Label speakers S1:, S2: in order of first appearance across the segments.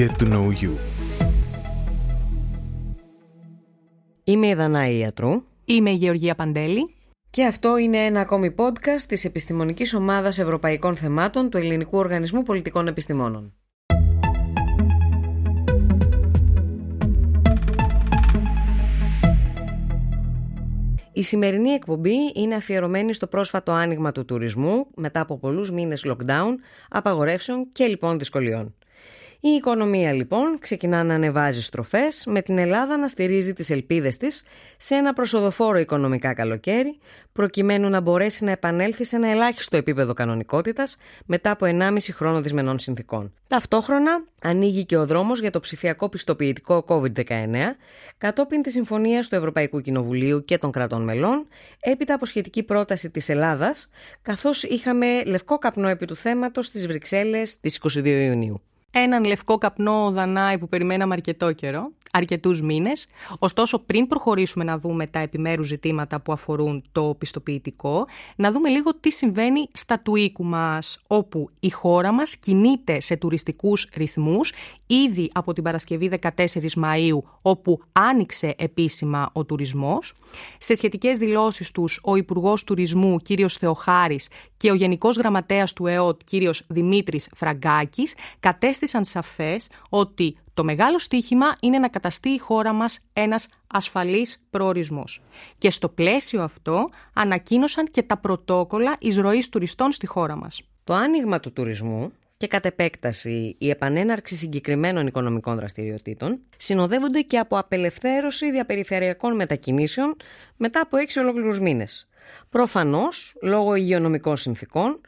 S1: Get to know you.
S2: Είμαι η Δανάη Ιατρού
S3: Είμαι η Γεωργία Παντέλη.
S2: και αυτό είναι ένα ακόμη podcast της Επιστημονικής Ομάδας Ευρωπαϊκών Θεμάτων του Ελληνικού Οργανισμού Πολιτικών Επιστημόνων. Η σημερινή εκπομπή είναι αφιερωμένη στο πρόσφατο άνοιγμα του τουρισμού μετά από πολλούς μήνες lockdown, απαγορεύσεων και λοιπόν δυσκολιών. Η οικονομία λοιπόν ξεκινά να ανεβάζει στροφές με την Ελλάδα να στηρίζει τις ελπίδες της σε ένα προσοδοφόρο οικονομικά καλοκαίρι προκειμένου να μπορέσει να επανέλθει σε ένα ελάχιστο επίπεδο κανονικότητας μετά από 1,5 χρόνο δυσμενών συνθήκων. Ταυτόχρονα ανοίγει και ο δρόμος για το ψηφιακό πιστοποιητικό COVID-19 κατόπιν της συμφωνίας του Ευρωπαϊκού Κοινοβουλίου και των κρατών μελών έπειτα από σχετική πρόταση της Ελλάδας καθώς είχαμε λευκό καπνό επί του θέματος στις Βρυξέλλες στις 22 Ιουνίου.
S3: Έναν λευκό καπνό Δανάη που περιμέναμε αρκετό καιρό, αρκετούς μήνες. Ωστόσο, πριν προχωρήσουμε να δούμε τα επιμέρους ζητήματα που αφορούν το πιστοποιητικό, να δούμε λίγο τι συμβαίνει στα του οίκου μας, όπου η χώρα μας κινείται σε τουριστικούς ρυθμούς ήδη από την Παρασκευή 14 Μαΐου, όπου άνοιξε επίσημα ο τουρισμός. Σε σχετικές δηλώσεις τους, ο Υπουργός Τουρισμού, κύριος Θεοχάρης, και ο Γενικός Γραμματέας του ΕΟΤ, κύριος Δημήτρης Φραγκάκης, κατέστησαν σαφές ότι το μεγάλο στίχημα είναι να καταστεί η χώρα μας ένας ασφαλής προορισμός. Και στο πλαίσιο αυτό ανακοίνωσαν και τα πρωτόκολλα εισρωής τουριστών στη χώρα μας.
S2: Το άνοιγμα του τουρισμού και κατ' επέκταση η επανέναρξη συγκεκριμένων οικονομικών δραστηριοτήτων συνοδεύονται και από απελευθέρωση διαπεριφερειακών μετακινήσεων μετά από έξι ολόκληρους μήνες. Προφανώς, λόγω υγειονομικών συνθήκων,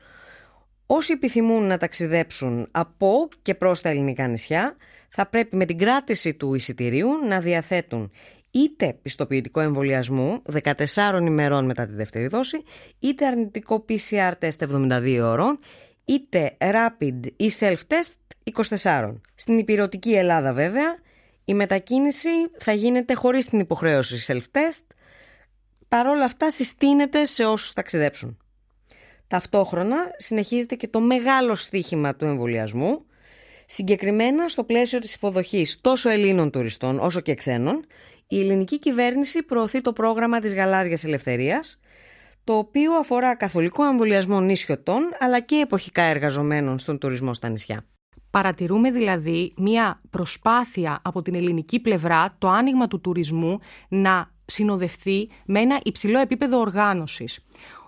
S2: όσοι επιθυμούν να ταξιδέψουν από και προς τα ελληνικά νησιά θα πρέπει με την κράτηση του εισιτηρίου να διαθέτουν είτε πιστοποιητικό εμβολιασμού 14 ημερών μετά τη δεύτερη δόση, είτε αρνητικό PCR test 72 ώρων, είτε rapid ή self-test 24. Στην υπηρετική Ελλάδα βέβαια, η μετακίνηση θα γίνεται χωρίς την υποχρέωση self-test, παρόλα αυτά συστήνεται σε όσους ταξιδέψουν. Ταυτόχρονα συνεχίζεται και το μεγάλο στίχημα του εμβολιασμού, συγκεκριμένα στο πλαίσιο της υποδοχής τόσο Ελλήνων τουριστών όσο και ξένων, η ελληνική κυβέρνηση προωθεί το πρόγραμμα της Γαλάζιας Ελευθερίας, το οποίο αφορά καθολικό εμβολιασμό νησιωτών αλλά και εποχικά εργαζομένων στον τουρισμό στα νησιά.
S3: Παρατηρούμε δηλαδή μια προσπάθεια από την ελληνική πλευρά το άνοιγμα του τουρισμού να συνοδευτεί με ένα υψηλό επίπεδο οργάνωσης.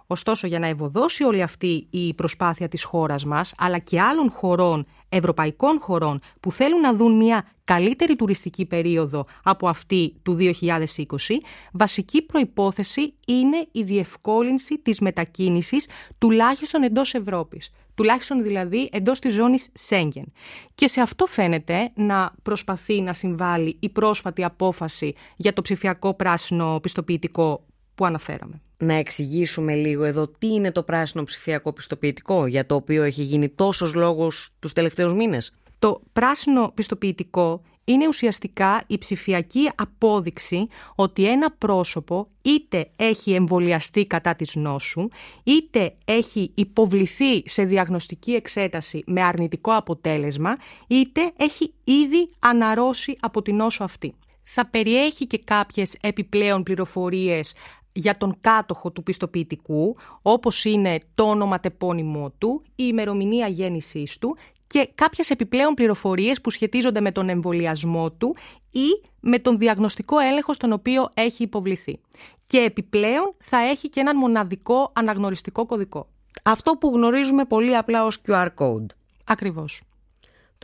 S3: Ωστόσο, για να ευωδώσει όλη αυτή η προσπάθεια της χώρας μας, αλλά και άλλων χωρών, ευρωπαϊκών χωρών, που θέλουν να δουν μια καλύτερη τουριστική περίοδο από αυτή του 2020, βασική προϋπόθεση είναι η διευκόλυνση της μετακίνησης τουλάχιστον εντός Ευρώπης. Τουλάχιστον δηλαδή εντός της ζώνης Σέγγεν. Και σε αυτό φαίνεται να προσπαθεί να συμβάλλει η πρόσφατη απόφαση για το ψηφιακό πράσινο πιστοποιητικό που αναφέραμε.
S2: Να εξηγήσουμε λίγο εδώ τι είναι το πράσινο ψηφιακό πιστοποιητικό για το οποίο έχει γίνει τόσος λόγος τους τελευταίους μήνες.
S3: Το πράσινο πιστοποιητικό είναι ουσιαστικά η ψηφιακή απόδειξη ότι ένα πρόσωπο είτε έχει εμβολιαστεί κατά της νόσου, είτε έχει υποβληθεί σε διαγνωστική εξέταση με αρνητικό αποτέλεσμα, είτε έχει ήδη αναρρώσει από την νόσο αυτή. Θα περιέχει και κάποιες επιπλέον πληροφορίες για τον κάτοχο του πιστοποιητικού, όπως είναι το όνομα τεπώνυμό του, η ημερομηνία γέννησής του και κάποιες επιπλέον πληροφορίες που σχετίζονται με τον εμβολιασμό του ή με τον διαγνωστικό έλεγχο στον οποίο έχει υποβληθεί. Και επιπλέον θα έχει και έναν μοναδικό αναγνωριστικό κωδικό.
S2: Αυτό που γνωρίζουμε πολύ απλά ως QR code.
S3: Ακριβώς.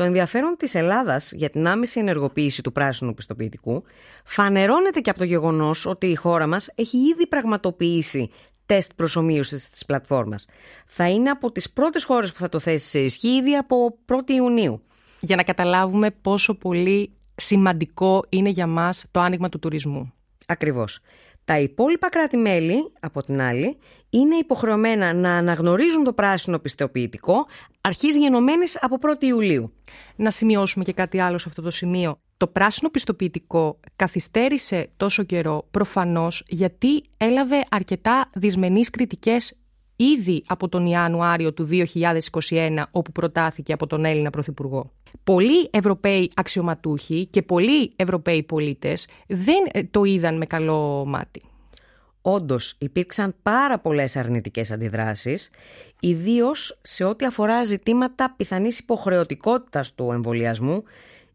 S2: Το ενδιαφέρον της Ελλάδας για την άμεση ενεργοποίηση του πράσινου πιστοποιητικού φανερώνεται και από το γεγονός ότι η χώρα μας έχει ήδη πραγματοποιήσει τεστ προσωμείωσης της πλατφόρμας. Θα είναι από τις πρώτες χώρες που θα το θέσει σε ισχύ ήδη από 1η Ιουνίου.
S3: Για να καταλάβουμε πόσο πολύ σημαντικό είναι για μας το άνοιγμα του τουρισμού.
S2: Ακριβώς. Τα υπόλοιπα κράτη-μέλη, από την άλλη, είναι υποχρεωμένα να αναγνωρίζουν το πράσινο πιστοποιητικό αρχής γενομένης από 1η Ιουλίου.
S3: Να σημειώσουμε και κάτι άλλο σε αυτό το σημείο. Το πράσινο πιστοποιητικό καθυστέρησε τόσο καιρό προφανώς γιατί έλαβε αρκετά δυσμενείς κριτικές ήδη από τον Ιανουάριο του 2021 όπου προτάθηκε από τον Έλληνα Πρωθυπουργό. Πολλοί Ευρωπαίοι αξιωματούχοι και πολλοί Ευρωπαίοι πολίτες δεν το είδαν με καλό μάτι.
S2: Όντως υπήρξαν πάρα πολλές αρνητικές αντιδράσεις, ιδίως σε ό,τι αφορά ζητήματα πιθανής υποχρεωτικότητας του εμβολιασμού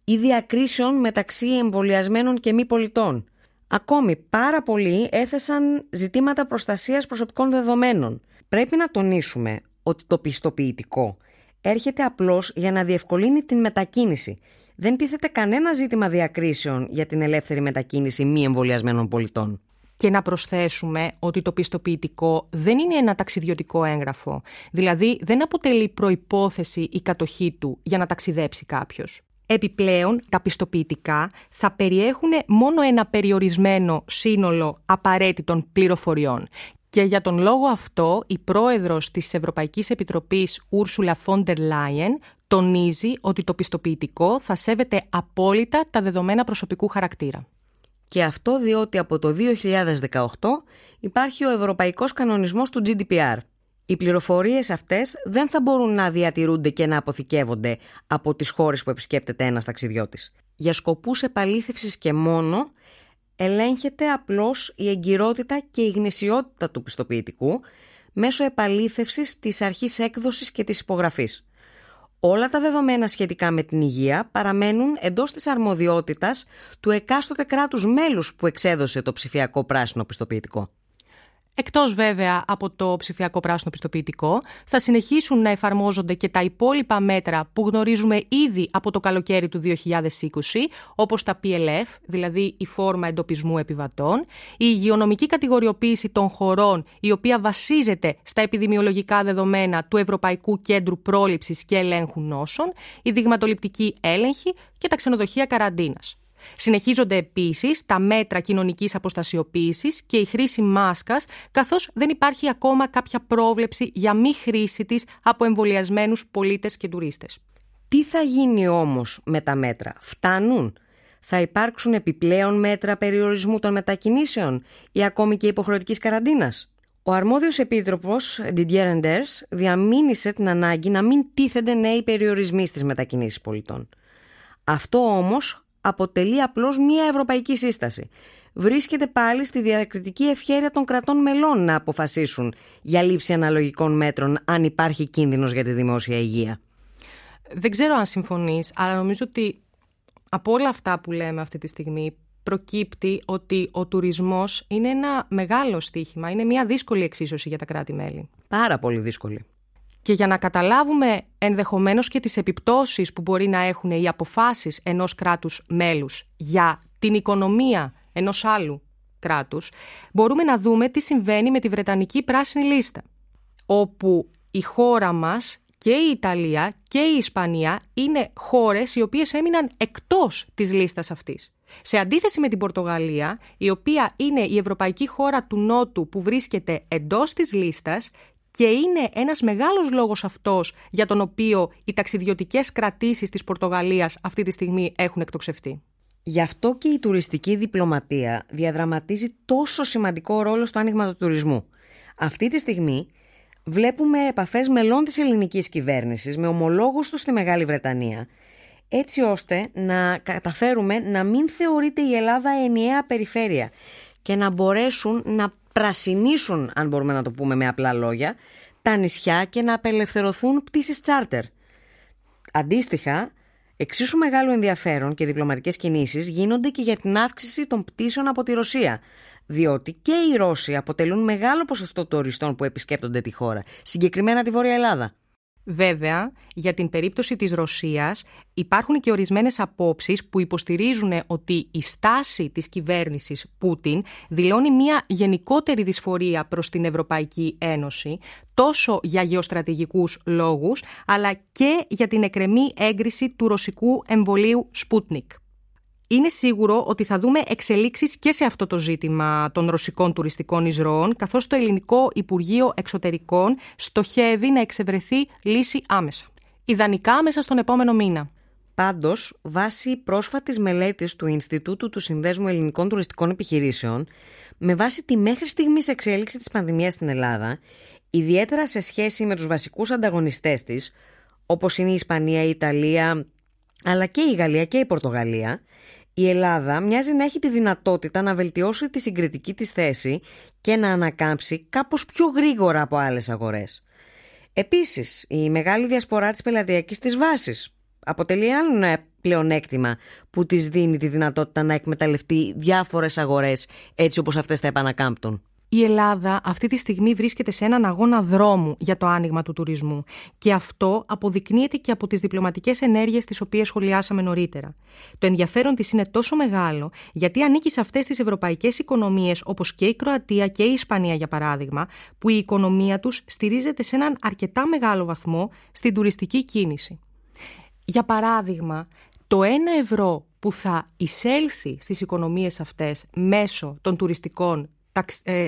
S2: ή διακρίσεων μεταξύ εμβολιασμένων και μη πολιτών. Ακόμη, πάρα πολλοί έθεσαν ζητήματα προστασίας προσωπικών δεδομένων. Πρέπει να τονίσουμε ότι το πιστοποιητικό έρχεται απλώς για να διευκολύνει την μετακίνηση. Δεν τίθεται κανένα ζήτημα διακρίσεων για την ελεύθερη μετακίνηση μη εμβολιασμένων πολιτών.
S3: Και να προσθέσουμε ότι το πιστοποιητικό δεν είναι ένα ταξιδιωτικό έγγραφο. Δηλαδή δεν αποτελεί προϋπόθεση η κατοχή του για να ταξιδέψει κάποιος. Επιπλέον, τα πιστοποιητικά θα περιέχουν μόνο ένα περιορισμένο σύνολο απαραίτητων πληροφοριών. Και για τον λόγο αυτό, η πρόεδρος της Ευρωπαϊκής Επιτροπής, Ούρσουλα Φόντερ Λάιεν, τονίζει ότι το πιστοποιητικό θα σέβεται απόλυτα τα δεδομένα προσωπικού χαρακτήρα.
S2: Και αυτό διότι από το 2018 υπάρχει ο Ευρωπαϊκός Κανονισμός του GDPR – οι πληροφορίες αυτές δεν θα μπορούν να διατηρούνται και να αποθηκεύονται από τις χώρες που επισκέπτεται ένας ταξιδιώτης. Για σκοπούς επαλήθευσης και μόνο ελέγχεται απλώς η εγκυρότητα και η γνησιότητα του πιστοποιητικού μέσω επαλήθευσης της αρχής έκδοσης και της υπογραφής. Όλα τα δεδομένα σχετικά με την υγεία παραμένουν εντός της αρμοδιότητας του εκάστοτε κράτους μέλους που εξέδωσε το ψηφιακό πράσινο πιστοποιητικό.
S3: Εκτός βέβαια από το ψηφιακό πράσινο πιστοποιητικό, θα συνεχίσουν να εφαρμόζονται και τα υπόλοιπα μέτρα που γνωρίζουμε ήδη από το καλοκαίρι του 2020, όπως τα PLF, δηλαδή η φόρμα εντοπισμού επιβατών, η υγειονομική κατηγοριοποίηση των χωρών, η οποία βασίζεται στα επιδημιολογικά δεδομένα του Ευρωπαϊκού Κέντρου Πρόληψης και Ελέγχου Νόσων, η δειγματοληπτική έλεγχη και τα ξενοδοχεία καραντίνας. Συνεχίζονται επίσης τα μέτρα κοινωνικής αποστασιοποίησης και η χρήση μάσκας, καθώς δεν υπάρχει ακόμα κάποια πρόβλεψη για μη χρήση της από εμβολιασμένους πολίτες και τουρίστες.
S2: Τι θα γίνει όμως με τα μέτρα, φτάνουν; Θα υπάρξουν επιπλέον μέτρα περιορισμού των μετακινήσεων ή ακόμη και υποχρεωτικής καραντίνας; Ο αρμόδιος επίτροπος Didier Renders διαμήνυσε την ανάγκη να μην τίθενται νέοι περιορισμοί στις μετακινήσεις πολιτών. Αυτό όμως αποτελεί απλώς μία ευρωπαϊκή σύσταση. Βρίσκεται πάλι στη διακριτική ευχέρεια των κρατών μελών να αποφασίσουν για λήψη αναλογικών μέτρων αν υπάρχει κίνδυνος για τη δημόσια υγεία.
S3: Δεν ξέρω αν συμφωνείς, αλλά νομίζω ότι από όλα αυτά που λέμε αυτή τη στιγμή προκύπτει ότι ο τουρισμός είναι ένα μεγάλο στίχημα, είναι μια δύσκολη εξίσωση για τα κράτη-μέλη.
S2: Πάρα πολύ δύσκολη.
S3: Και για να καταλάβουμε ενδεχομένως και τις επιπτώσεις που μπορεί να έχουν οι αποφάσεις ενός κράτους μέλους για την οικονομία ενός άλλου κράτους, μπορούμε να δούμε τι συμβαίνει με τη Βρετανική Πράσινη Λίστα, όπου η χώρα μας και η Ιταλία και η Ισπανία είναι χώρες οι οποίες έμειναν εκτός της λίστας αυτής. Σε αντίθεση με την Πορτογαλία, η οποία είναι η ευρωπαϊκή χώρα του Νότου που βρίσκεται εντός της λίστας και είναι ένας μεγάλος λόγος αυτός για τον οποίο οι ταξιδιωτικές κρατήσεις της Πορτογαλίας αυτή τη στιγμή έχουν εκτοξευτεί.
S2: Γι' αυτό και η τουριστική διπλωματία διαδραματίζει τόσο σημαντικό ρόλο στο άνοιγμα του τουρισμού. Αυτή τη στιγμή βλέπουμε επαφές μελών της ελληνικής κυβέρνησης με ομολόγους τους στη Μεγάλη Βρετανία, έτσι ώστε να καταφέρουμε να μην θεωρείται η Ελλάδα ενιαία περιφέρεια και να μπορέσουν να πρασινίσουν, αν μπορούμε να το πούμε με απλά λόγια, τα νησιά και να απελευθερωθούν πτήσεις τσάρτερ. Αντίστοιχα, εξίσου μεγάλο ενδιαφέρον και διπλωματικές κινήσεις γίνονται και για την αύξηση των πτήσεων από τη Ρωσία, διότι και οι Ρώσοι αποτελούν μεγάλο ποσοστό τουριστών που επισκέπτονται τη χώρα, συγκεκριμένα τη Βόρεια Ελλάδα.
S3: Βέβαια, για την περίπτωση της Ρωσίας υπάρχουν και ορισμένες απόψεις που υποστηρίζουν ότι η στάση της κυβέρνησης Πούτιν δηλώνει μια γενικότερη δυσφορία προς την Ευρωπαϊκή Ένωση, τόσο για γεωστρατηγικούς λόγους, αλλά και για την εκρεμή έγκριση του ρωσικού εμβολίου Sputnik. Είναι σίγουρο ότι θα δούμε εξελίξεις και σε αυτό το ζήτημα των ρωσικών τουριστικών εισρώων, καθώς το Ελληνικό Υπουργείο Εξωτερικών στοχεύει να εξευρεθεί λύση άμεσα. Ιδανικά μέσα στον επόμενο μήνα.
S2: Πάντως, βάσει πρόσφατης μελέτης του Ινστιτούτου του Συνδέσμου Ελληνικών Τουριστικών Επιχειρήσεων, με βάση τη μέχρι στιγμής εξέλιξη της πανδημίας στην Ελλάδα, ιδιαίτερα σε σχέση με τους βασικούς ανταγωνιστές της, όπως είναι η Ισπανία, η Ιταλία, αλλά και η Γαλλία και η Πορτογαλία, η Ελλάδα μοιάζει να έχει τη δυνατότητα να βελτιώσει τη συγκριτική της θέση και να ανακάμψει κάπως πιο γρήγορα από άλλες αγορές. Επίσης, η μεγάλη διασπορά της πελατειακής της βάσης αποτελεί άλλο πλεονέκτημα που της δίνει τη δυνατότητα να εκμεταλλευτεί διάφορες αγορές έτσι όπως αυτές θα επανακάμπτουν
S3: η Ελλάδα αυτή τη στιγμή βρίσκεται σε έναν αγώνα δρόμου για το άνοιγμα του τουρισμού και αυτό αποδεικνύεται και από τις διπλωματικές ενέργειες τις οποίες σχολιάσαμε νωρίτερα. Το ενδιαφέρον της είναι τόσο μεγάλο γιατί ανήκει σε αυτές τις ευρωπαϊκές οικονομίες όπως και η Κροατία και η Ισπανία για παράδειγμα που η οικονομία τους στηρίζεται σε έναν αρκετά μεγάλο βαθμό στην τουριστική κίνηση. Για παράδειγμα, το 1 ευρώ που θα εισέλθει στις οικονομίες αυτές μέσω των τουριστικών ε,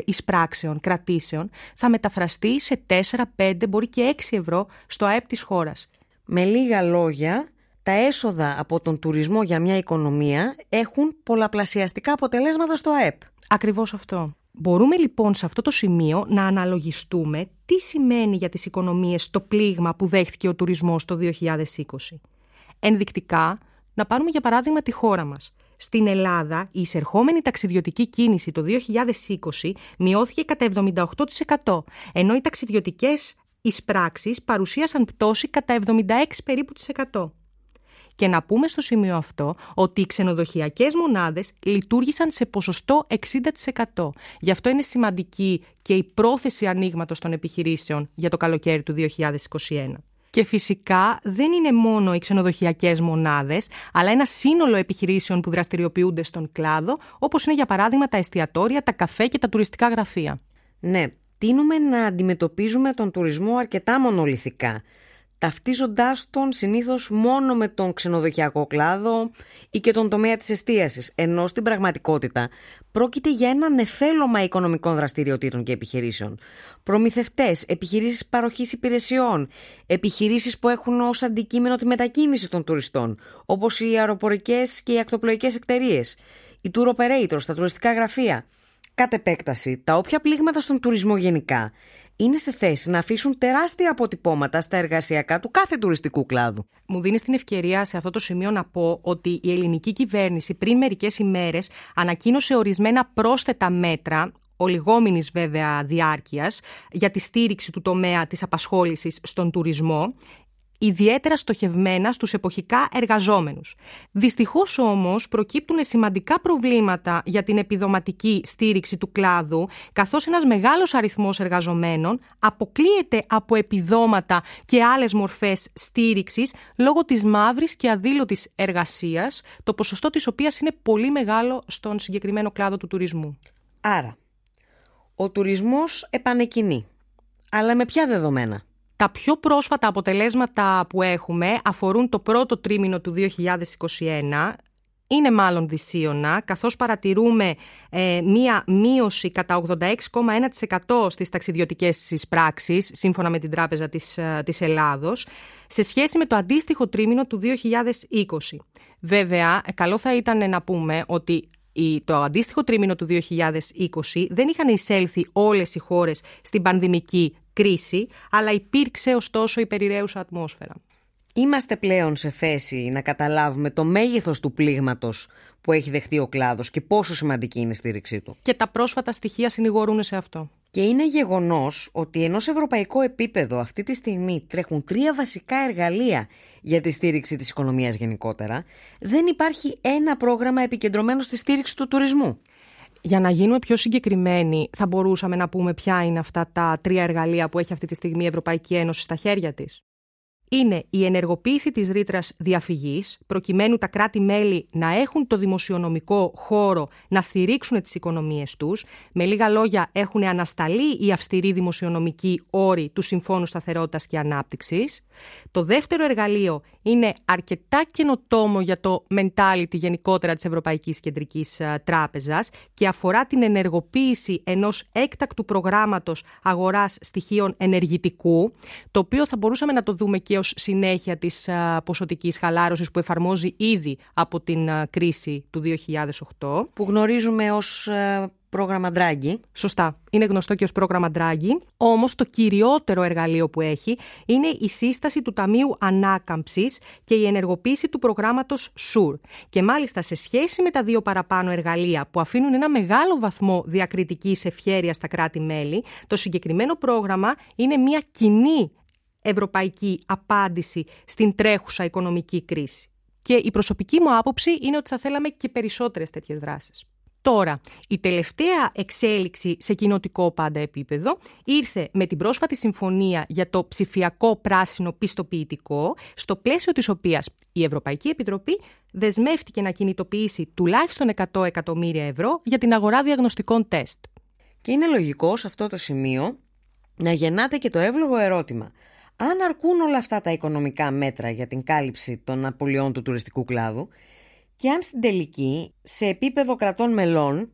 S3: εισπράξεων, κρατήσεων, θα μεταφραστεί σε 4, 5, μπορεί και 6 ευρώ στο ΑΕΠ της χώρας.
S2: Με λίγα λόγια, τα έσοδα από τον τουρισμό για μια οικονομία έχουν πολλαπλασιαστικά αποτελέσματα στο ΑΕΠ.
S3: Ακριβώς αυτό. Μπορούμε λοιπόν σε αυτό το σημείο να αναλογιστούμε τι σημαίνει για τις οικονομίες το πλήγμα που δέχτηκε ο τουρισμός το 2020. Ενδεικτικά, να πάρουμε για παράδειγμα τη χώρα μας. Στην Ελλάδα, η εισερχόμενη ταξιδιωτική κίνηση το 2020 μειώθηκε κατά 78%, ενώ οι ταξιδιωτικές εισπράξεις παρουσίασαν πτώση κατά 76 περίπου Και να πούμε στο σημείο αυτό ότι οι ξενοδοχειακές μονάδες λειτουργήσαν σε ποσοστό 60%. Γι' αυτό είναι σημαντική και η πρόθεση ανοίγματος των επιχειρήσεων για το καλοκαίρι του 2021. Και φυσικά δεν είναι μόνο οι ξενοδοχειακές μονάδες, αλλά ένα σύνολο επιχειρήσεων που δραστηριοποιούνται στον κλάδο, όπως είναι για παράδειγμα τα εστιατόρια, τα καφέ και τα τουριστικά γραφεία.
S2: Ναι, τίνουμε να αντιμετωπίζουμε τον τουρισμό αρκετά μονολυθικά ταυτίζοντάς τον συνήθως μόνο με τον ξενοδοχειακό κλάδο ή και τον τομέα της εστίασης, ενώ στην πραγματικότητα πρόκειται για ένα νεφέλωμα οικονομικών δραστηριοτήτων και επιχειρήσεων. Προμηθευτές, επιχειρήσεις παροχής υπηρεσιών, επιχειρήσεις που έχουν ως αντικείμενο τη μετακίνηση των τουριστών, όπως οι αεροπορικές και οι ακτοπλοϊκές εταιρείε, οι tour operators, τα τουριστικά γραφεία. Κατ' επέκταση, τα όποια πλήγματα στον τουρισμό γενικά είναι σε θέση να αφήσουν τεράστια αποτυπώματα στα εργασιακά του κάθε τουριστικού κλάδου.
S3: Μου δίνεις την ευκαιρία σε αυτό το σημείο να πω ότι η ελληνική κυβέρνηση πριν μερικές ημέρες ανακοίνωσε ορισμένα πρόσθετα μέτρα ολιγόμενης βέβαια διάρκειας για τη στήριξη του τομέα της απασχόλησης στον τουρισμό ιδιαίτερα στοχευμένα στους εποχικά εργαζόμενους. Δυστυχώς όμως προκύπτουν σημαντικά προβλήματα για την επιδοματική στήριξη του κλάδου, καθώς ένας μεγάλος αριθμός εργαζομένων αποκλείεται από επιδόματα και άλλες μορφές στήριξης λόγω της μαύρης και αδήλωτης εργασίας, το ποσοστό της οποίας είναι πολύ μεγάλο στον συγκεκριμένο κλάδο του τουρισμού.
S2: Άρα, ο τουρισμός επανεκκινεί. Αλλά με ποια δεδομένα;
S3: Τα πιο πρόσφατα αποτελέσματα που έχουμε αφορούν το πρώτο τρίμηνο του 2021, είναι μάλλον δυσίωνα, καθώς παρατηρούμε ε, μία μείωση κατά 86,1% στις ταξιδιωτικές εισπράξεις, σύμφωνα με την Τράπεζα της, ε, της Ελλάδος, σε σχέση με το αντίστοιχο τρίμηνο του 2020. Βέβαια, καλό θα ήταν να πούμε ότι το αντίστοιχο τρίμηνο του 2020 δεν είχαν εισέλθει όλες οι χώρες στην πανδημική κρίση, αλλά υπήρξε ωστόσο η περιραίουσα ατμόσφαιρα.
S2: Είμαστε πλέον σε θέση να καταλάβουμε το μέγεθος του πλήγματος που έχει δεχτεί ο κλάδος και πόσο σημαντική είναι η στήριξή του.
S3: Και τα πρόσφατα στοιχεία συνηγορούν σε αυτό.
S2: Και είναι γεγονός ότι ενώ σε ευρωπαϊκό επίπεδο αυτή τη στιγμή τρέχουν τρία βασικά εργαλεία για τη στήριξη της οικονομίας γενικότερα, δεν υπάρχει ένα πρόγραμμα επικεντρωμένο στη στήριξη του τουρισμού.
S3: Για να γίνουμε πιο συγκεκριμένοι, θα μπορούσαμε να πούμε ποια είναι αυτά τα τρία εργαλεία που έχει αυτή τη στιγμή η Ευρωπαϊκή Ένωση στα χέρια της; Είναι η ενεργοποίηση της ρήτρας διαφυγής, προκειμένου τα κράτη-μέλη να έχουν το δημοσιονομικό χώρο να στηρίξουν τις οικονομίες τους. Με λίγα λόγια, έχουν ανασταλεί οι αυστηροί δημοσιονομικοί όροι του Συμφώνου Σταθερότητας και Ανάπτυξης. Το δεύτερο εργαλείο είναι αρκετά καινοτόμο για το mentality γενικότερα της Ευρωπαϊκής Κεντρικής ε, Τράπεζας και αφορά την ενεργοποίηση ενός έκτακτου προγράμματος αγοράς στοιχείων ενεργητικού, το οποίο θα μπορούσαμε να το δούμε και ως συνέχεια της ποσοτικής χαλάρωσης που εφαρμόζει ήδη από την κρίση του 2008.
S2: Που γνωρίζουμε ως πρόγραμμα Draghi.
S3: Σωστά. Είναι γνωστό και ως πρόγραμμα Draghi. Όμως το κυριότερο εργαλείο που έχει είναι η σύσταση του Ταμείου Ανάκαμψης και η ενεργοποίηση του προγράμματος SUR. Και μάλιστα σε σχέση με τα δύο παραπάνω εργαλεία που αφήνουν ένα μεγάλο βαθμό διακριτικής ευχέρειας στα κράτη-μέλη, το συγκεκριμένο πρόγραμμα είναι μια κοινή ευρωπαϊκή απάντηση στην τρέχουσα οικονομική κρίση. Και η προσωπική μου άποψη είναι ότι θα θέλαμε και περισσότερες τέτοιες δράσεις. Τώρα, η τελευταία εξέλιξη σε κοινοτικό πάντα επίπεδο ήρθε με την πρόσφατη συμφωνία για το ψηφιακό πράσινο πιστοποιητικό, στο πλαίσιο της οποίας η Ευρωπαϊκή Επιτροπή δεσμεύτηκε να κινητοποιήσει τουλάχιστον 100 εκατομμύρια ευρώ για την αγορά διαγνωστικών τεστ.
S2: Και είναι λογικό σε αυτό το σημείο να γεννάτε και το εύλογο ερώτημα. Αν αρκούν όλα αυτά τα οικονομικά μέτρα για την κάλυψη των απολειών του τουριστικού κλάδου και αν στην τελική, σε επίπεδο κρατών μελών,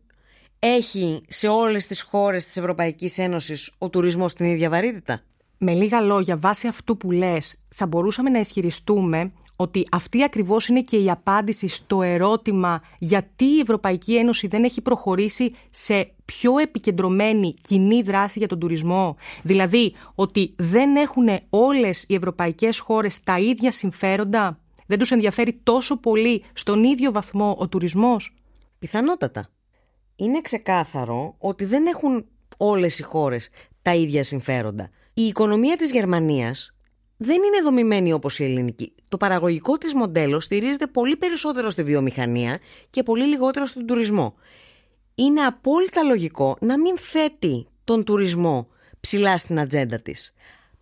S2: έχει σε όλες τις χώρες της Ευρωπαϊκής Ένωσης ο τουρισμός την ίδια βαρύτητα;
S3: Με λίγα λόγια, βάσει αυτού που λες, θα μπορούσαμε να ισχυριστούμε ότι αυτή ακριβώς είναι και η απάντηση στο ερώτημα γιατί η Ευρωπαϊκή Ένωση δεν έχει προχωρήσει σε πιο επικεντρωμένη κοινή δράση για τον τουρισμό; Δηλαδή ότι δεν έχουν όλες οι ευρωπαϊκές χώρες τα ίδια συμφέροντα; Δεν τους ενδιαφέρει τόσο πολύ στον ίδιο βαθμό ο τουρισμός;
S2: Πιθανότατα. Είναι ξεκάθαρο ότι δεν έχουν όλες οι χώρες τα ίδια συμφέροντα. Η οικονομία της Γερμανίας δεν είναι δομημένη όπως η ελληνική. Το παραγωγικό της μοντέλο στηρίζεται πολύ περισσότερο στη βιομηχανία και πολύ λιγότερο στον τουρισμό. Είναι απόλυτα λογικό να μην θέτει τον τουρισμό ψηλά στην ατζέντα της.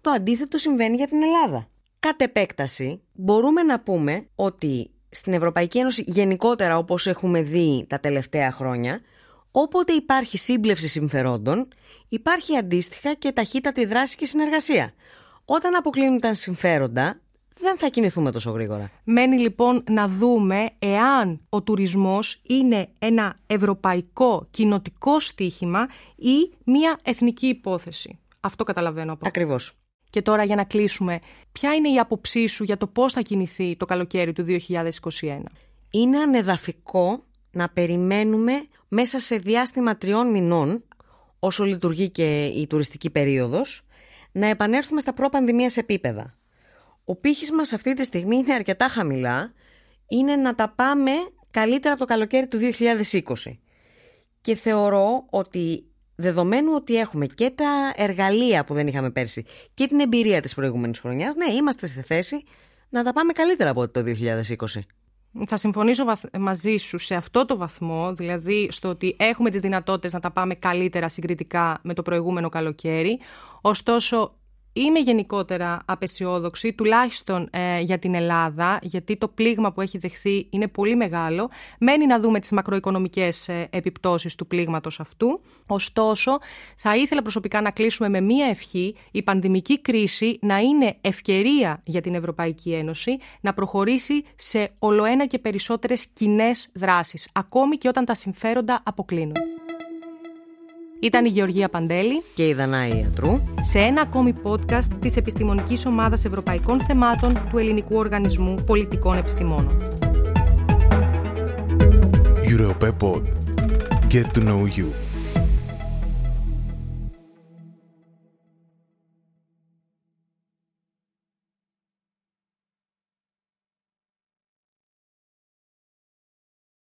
S2: Το αντίθετο συμβαίνει για την Ελλάδα. Κατ' επέκταση μπορούμε να πούμε ότι στην Ευρωπαϊκή Ένωση γενικότερα όπως έχουμε δει τα τελευταία χρόνια όποτε υπάρχει σύμπλευση συμφερόντων υπάρχει αντίστοιχα και ταχύτατη δράση και συνεργασία. Όταν αποκλίνουν τα συμφέροντα, δεν θα κινηθούμε τόσο γρήγορα.
S3: Μένει λοιπόν να δούμε εάν ο τουρισμός είναι ένα ευρωπαϊκό κοινοτικό στίχημα ή μια εθνική υπόθεση. Αυτό καταλαβαίνω από.
S2: Ακριβώς.
S3: Και τώρα για να κλείσουμε, ποια είναι η άποψή σου για το πώς θα κινηθεί το καλοκαίρι του 2021.
S2: Είναι ανεδαφικό να περιμένουμε μέσα σε διάστημα τριών μηνών, όσο λειτουργεί και η τουριστική περίοδος, να επανέλθουμε στα προπανδημίας επίπεδα. Ο πύχης μας αυτή τη στιγμή είναι αρκετά χαμηλά, είναι να τα πάμε καλύτερα από το καλοκαίρι του 2020. Και θεωρώ ότι δεδομένου ότι έχουμε και τα εργαλεία που δεν είχαμε πέρσι και την εμπειρία της προηγούμενης χρονιάς, ναι, είμαστε στη θέση να τα πάμε καλύτερα από το 2020.
S3: Θα συμφωνήσω μαζί σου σε αυτό το βαθμό, δηλαδή στο ότι έχουμε τις δυνατότητες να τα πάμε καλύτερα συγκριτικά με το προηγούμενο καλοκαίρι. Ωστόσο, Είμαι γενικότερα απεσιόδοξη, τουλάχιστον ε, για την Ελλάδα, γιατί το πλήγμα που έχει δεχθεί είναι πολύ μεγάλο. Μένει να δούμε τις μακροοικονομικές ε, επιπτώσεις του πλήγματος αυτού. Ωστόσο, θα ήθελα προσωπικά να κλείσουμε με μία ευχή, η πανδημική κρίση να είναι ευκαιρία για την Ευρωπαϊκή Ένωση να προχωρήσει σε ολοένα και περισσότερες κοινές δράσεις, ακόμη και όταν τα συμφέροντα αποκλίνουν. Ήταν η Γεωργία Παντέλη
S2: και η Δανάη Ιατρού
S3: σε ένα ακόμη podcast της Επιστημονικής Ομάδας Ευρωπαϊκών Θεμάτων του Ελληνικού Οργανισμού Πολιτικών Επιστημόνων.
S1: Europepod. Get to know you.